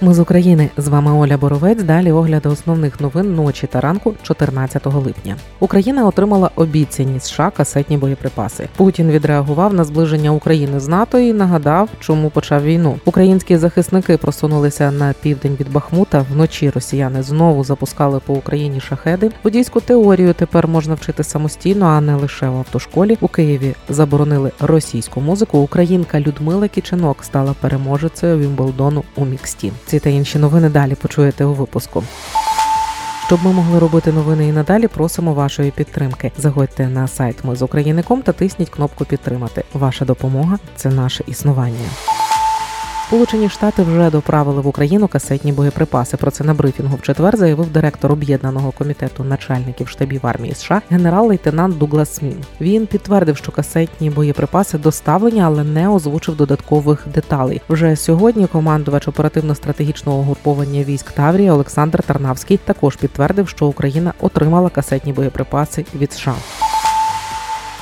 Ми з України з вами Оля Боровець. Далі огляди основних новин ночі та ранку, 14 липня. Україна отримала обіцяні США касетні боєприпаси. Путін відреагував на зближення України з НАТО і нагадав, чому почав війну. Українські захисники просунулися на південь від Бахмута. Вночі росіяни знову запускали по Україні шахеди. Водійську теорію тепер можна вчити самостійно, а не лише в автошколі. У Києві заборонили російську музику. Українка Людмила Кіченок стала переможецею Вімблдону у міксті. Ці та інші новини далі почуєте у випуску. Щоб ми могли робити новини і надалі, просимо вашої підтримки. Заходьте на сайт Ми з України.ком та тисніть кнопку Підтримати. Ваша допомога це наше існування. Сполучені Штати вже доправили в Україну касетні боєприпаси. Про це на брифінгу в четвер заявив директор об'єднаного комітету начальників штабів армії США генерал-лейтенант Дуглас Смін. Він підтвердив, що касетні боєприпаси доставлені, але не озвучив додаткових деталей. Вже сьогодні командувач оперативно-стратегічного угруповання військ Таврія Олександр Тарнавський також підтвердив, що Україна отримала касетні боєприпаси від США.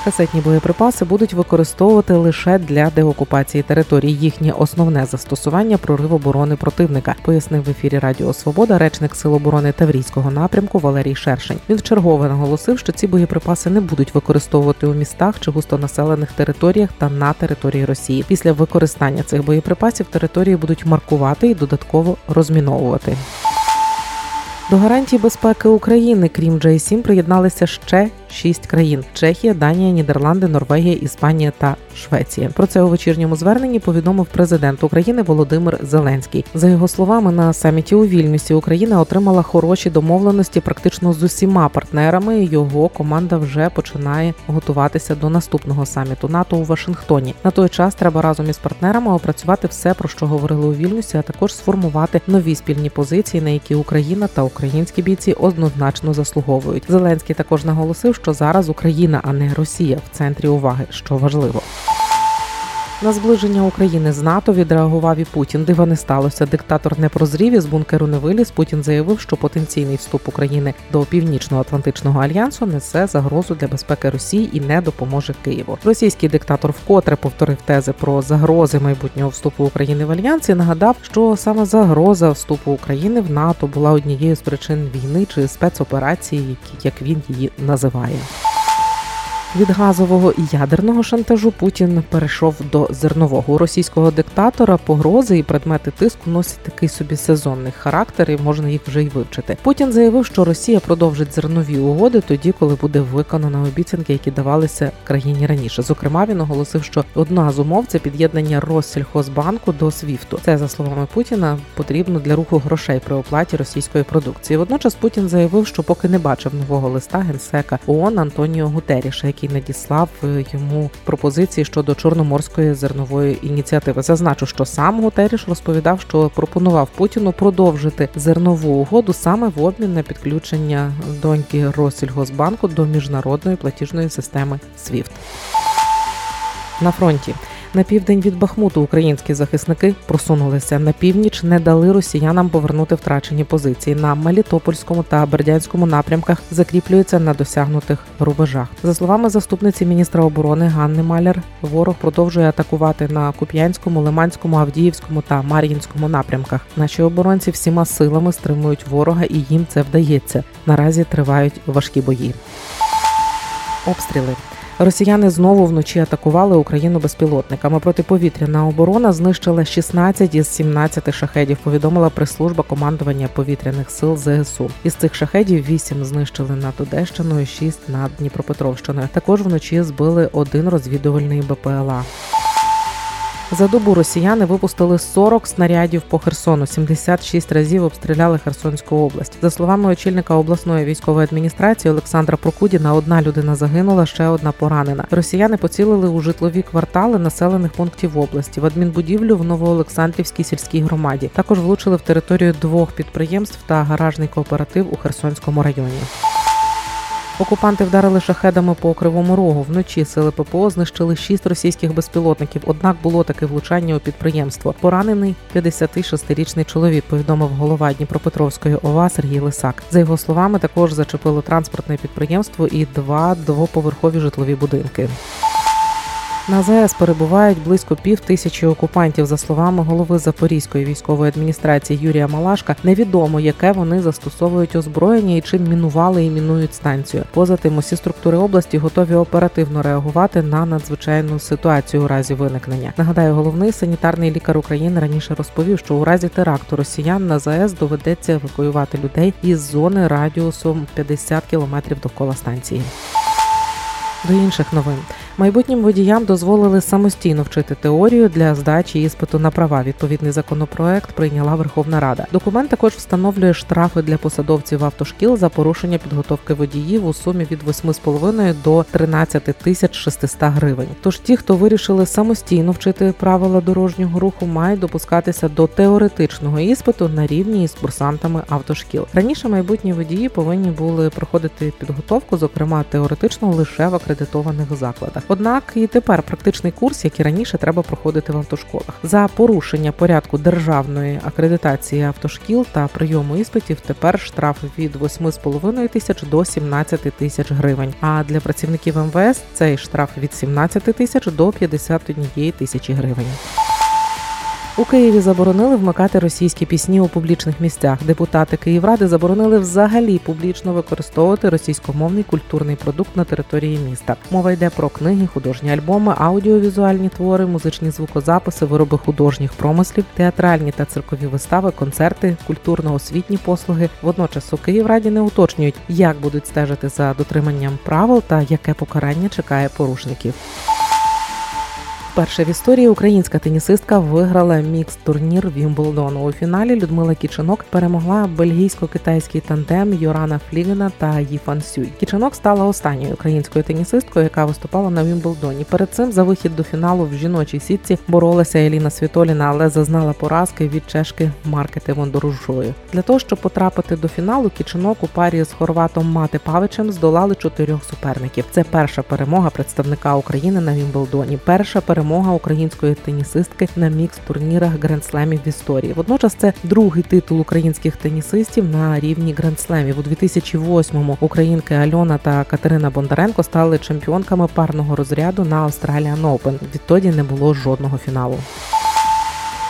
Касетні боєприпаси будуть використовувати лише для деокупації територій. Їхнє основне застосування прорив оборони противника, пояснив в ефірі Радіо Свобода речник Сил оборони Таврійського напрямку Валерій Шершень. Він вчергове наголосив, що ці боєприпаси не будуть використовувати у містах чи густонаселених територіях та на території Росії. Після використання цих боєприпасів території будуть маркувати і додатково розміновувати. До гарантій безпеки України, крім J7, приєдналися ще шість країн: Чехія, Данія, Нідерланди, Норвегія, Іспанія та Швеція. Про це у вечірньому зверненні повідомив президент України Володимир Зеленський. За його словами, на саміті у Вільнюсі Україна отримала хороші домовленості практично з усіма партнерами. Його команда вже починає готуватися до наступного саміту НАТО у Вашингтоні. На той час треба разом із партнерами опрацювати все, про що говорили у Вільнюсі, а також сформувати нові спільні позиції, на які Україна та українські бійці однозначно заслуговують. Зеленський також наголосив, що зараз Україна, а не Росія, в центрі уваги, що важливо. На зближення України з НАТО відреагував і Путін. Дива не сталося. Диктатор не прозрів із бункеру не виліз. Путін заявив, що потенційний вступ України до північно-атлантичного альянсу несе загрозу для безпеки Росії і не допоможе Києву. Російський диктатор вкотре повторив тези про загрози майбутнього вступу України в альянс і нагадав, що саме загроза вступу України в НАТО була однією з причин війни чи спецоперації, які як він її називає. Від газового і ядерного шантажу Путін перейшов до зернового У російського диктатора. Погрози і предмети тиску носять такий собі сезонний характер, і можна їх вже й вивчити. Путін заявив, що Росія продовжить зернові угоди тоді, коли буде виконано обіцянки, які давалися країні раніше. Зокрема, він оголосив, що одна з умов це під'єднання Россільхозбанку до СВІФТу. Це за словами Путіна потрібно для руху грошей при оплаті російської продукції. Водночас Путін заявив, що поки не бачив нового листа генсека ООН Антоніо Гутеріша, який який надіслав е, йому пропозиції щодо чорноморської зернової ініціативи. Зазначу, що сам Гутеріш розповідав, що пропонував Путіну продовжити зернову угоду саме в обмін на підключення доньки Росільгосбанку до міжнародної платіжної системи SWIFT. На фронті на південь від Бахмуту українські захисники просунулися на північ, не дали росіянам повернути втрачені позиції на Мелітопольському та Бердянському напрямках. Закріплюються на досягнутих рубежах. За словами заступниці міністра оборони Ганни Маляр, ворог продовжує атакувати на Куп'янському, Лиманському, Авдіївському та Мар'їнському напрямках. Наші оборонці всіма силами стримують ворога, і їм це вдається. Наразі тривають важкі бої. Обстріли Росіяни знову вночі атакували Україну безпілотниками. Протиповітряна оборона знищила 16 із 17 шахедів. Повідомила прес-служба командування повітряних сил ЗСУ. Із цих шахедів 8 знищили над Одещиною, 6 над Дніпропетровщиною. Також вночі збили один розвідувальний БПЛА. За добу росіяни випустили 40 снарядів по Херсону, 76 разів обстріляли Херсонську область. За словами очільника обласної військової адміністрації Олександра Прокудіна, одна людина загинула, ще одна поранена. Росіяни поцілили у житлові квартали населених пунктів області в адмінбудівлю в Новоолександрівській сільській громаді. Також влучили в територію двох підприємств та гаражний кооператив у Херсонському районі. Окупанти вдарили шахедами по кривому рогу. Вночі сили ППО знищили шість російських безпілотників. Однак було таке влучання у підприємство. Поранений 56-річний чоловік. Повідомив голова Дніпропетровської ОВА Сергій Лисак. За його словами, також зачепило транспортне підприємство і два двоповерхові житлові будинки. На ЗАЕС перебувають близько пів тисячі окупантів. За словами голови Запорізької військової адміністрації Юрія Малашка, невідомо, яке вони застосовують озброєння і чим мінували і мінують станцію. Поза тим, усі структури області готові оперативно реагувати на надзвичайну ситуацію у разі виникнення. Нагадаю, головний санітарний лікар України раніше розповів, що у разі теракту росіян на ЗАЕС доведеться евакуювати людей із зони радіусом 50 кілометрів довкола станції. До інших новин майбутнім водіям дозволили самостійно вчити теорію для здачі іспиту на права. Відповідний законопроект прийняла Верховна Рада. Документ також встановлює штрафи для посадовців автошкіл за порушення підготовки водіїв у сумі від 8,5 до 13 тисяч 600 гривень. Тож ті, хто вирішили самостійно вчити правила дорожнього руху, мають допускатися до теоретичного іспиту на рівні із курсантами автошкіл. Раніше майбутні водії повинні були проходити підготовку, зокрема теоретично, лише в акредитованих закладах. Однак і тепер практичний курс, як і раніше, треба проходити в автошколах. За порушення порядку державної акредитації автошкіл та прийому іспитів тепер штраф від 8,5 тисяч до 17 тисяч гривень. А для працівників МВС цей штраф від 17 тисяч до 51 тисячі гривень. У Києві заборонили вмикати російські пісні у публічних місцях. Депутати Київради заборонили взагалі публічно використовувати російськомовний культурний продукт на території міста. Мова йде про книги, художні альбоми, аудіовізуальні твори, музичні звукозаписи, вироби художніх промислів, театральні та циркові вистави, концерти, культурно-освітні послуги. Водночас у Київраді не уточнюють, як будуть стежити за дотриманням правил та яке покарання чекає порушників. Вперше в історії українська тенісистка виграла мікс турнір Вімблдону. У фіналі Людмила Кіченок перемогла бельгійсько-китайський тандем Йорана Флігена та Їфан Сюй. Кіченок стала останньою українською тенісисткою, яка виступала на Вімблдоні. Перед цим за вихід до фіналу в жіночій сітці боролася Еліна Світоліна, але зазнала поразки від чешки Маркети Вондорушою. Для того щоб потрапити до фіналу, Кіченок у парі з хорватом Мати Павичем здолали чотирьох суперників. Це перша перемога представника України на Вімблдоні. Перша перемога перемога української тенісистки на мікс турнірах грандслемів в історії. Водночас це другий титул українських тенісистів на рівні грандслемів. У 2008-му Українки Альона та Катерина Бондаренко стали чемпіонками парного розряду на Australian Open. Відтоді не було жодного фіналу.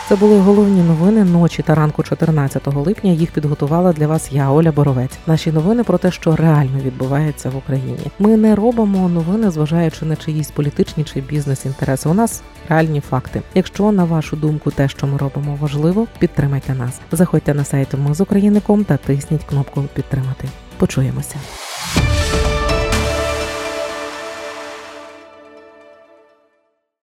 Це були головні новини ночі та ранку 14 липня. Їх підготувала для вас я, Оля Боровець. Наші новини про те, що реально відбувається в Україні. Ми не робимо новини, зважаючи на чиїсь політичні чи бізнес-інтереси. У нас реальні факти. Якщо на вашу думку те, що ми робимо, важливо, підтримайте нас. Заходьте на сайт Ми з та тисніть кнопку Підтримати. Почуємося.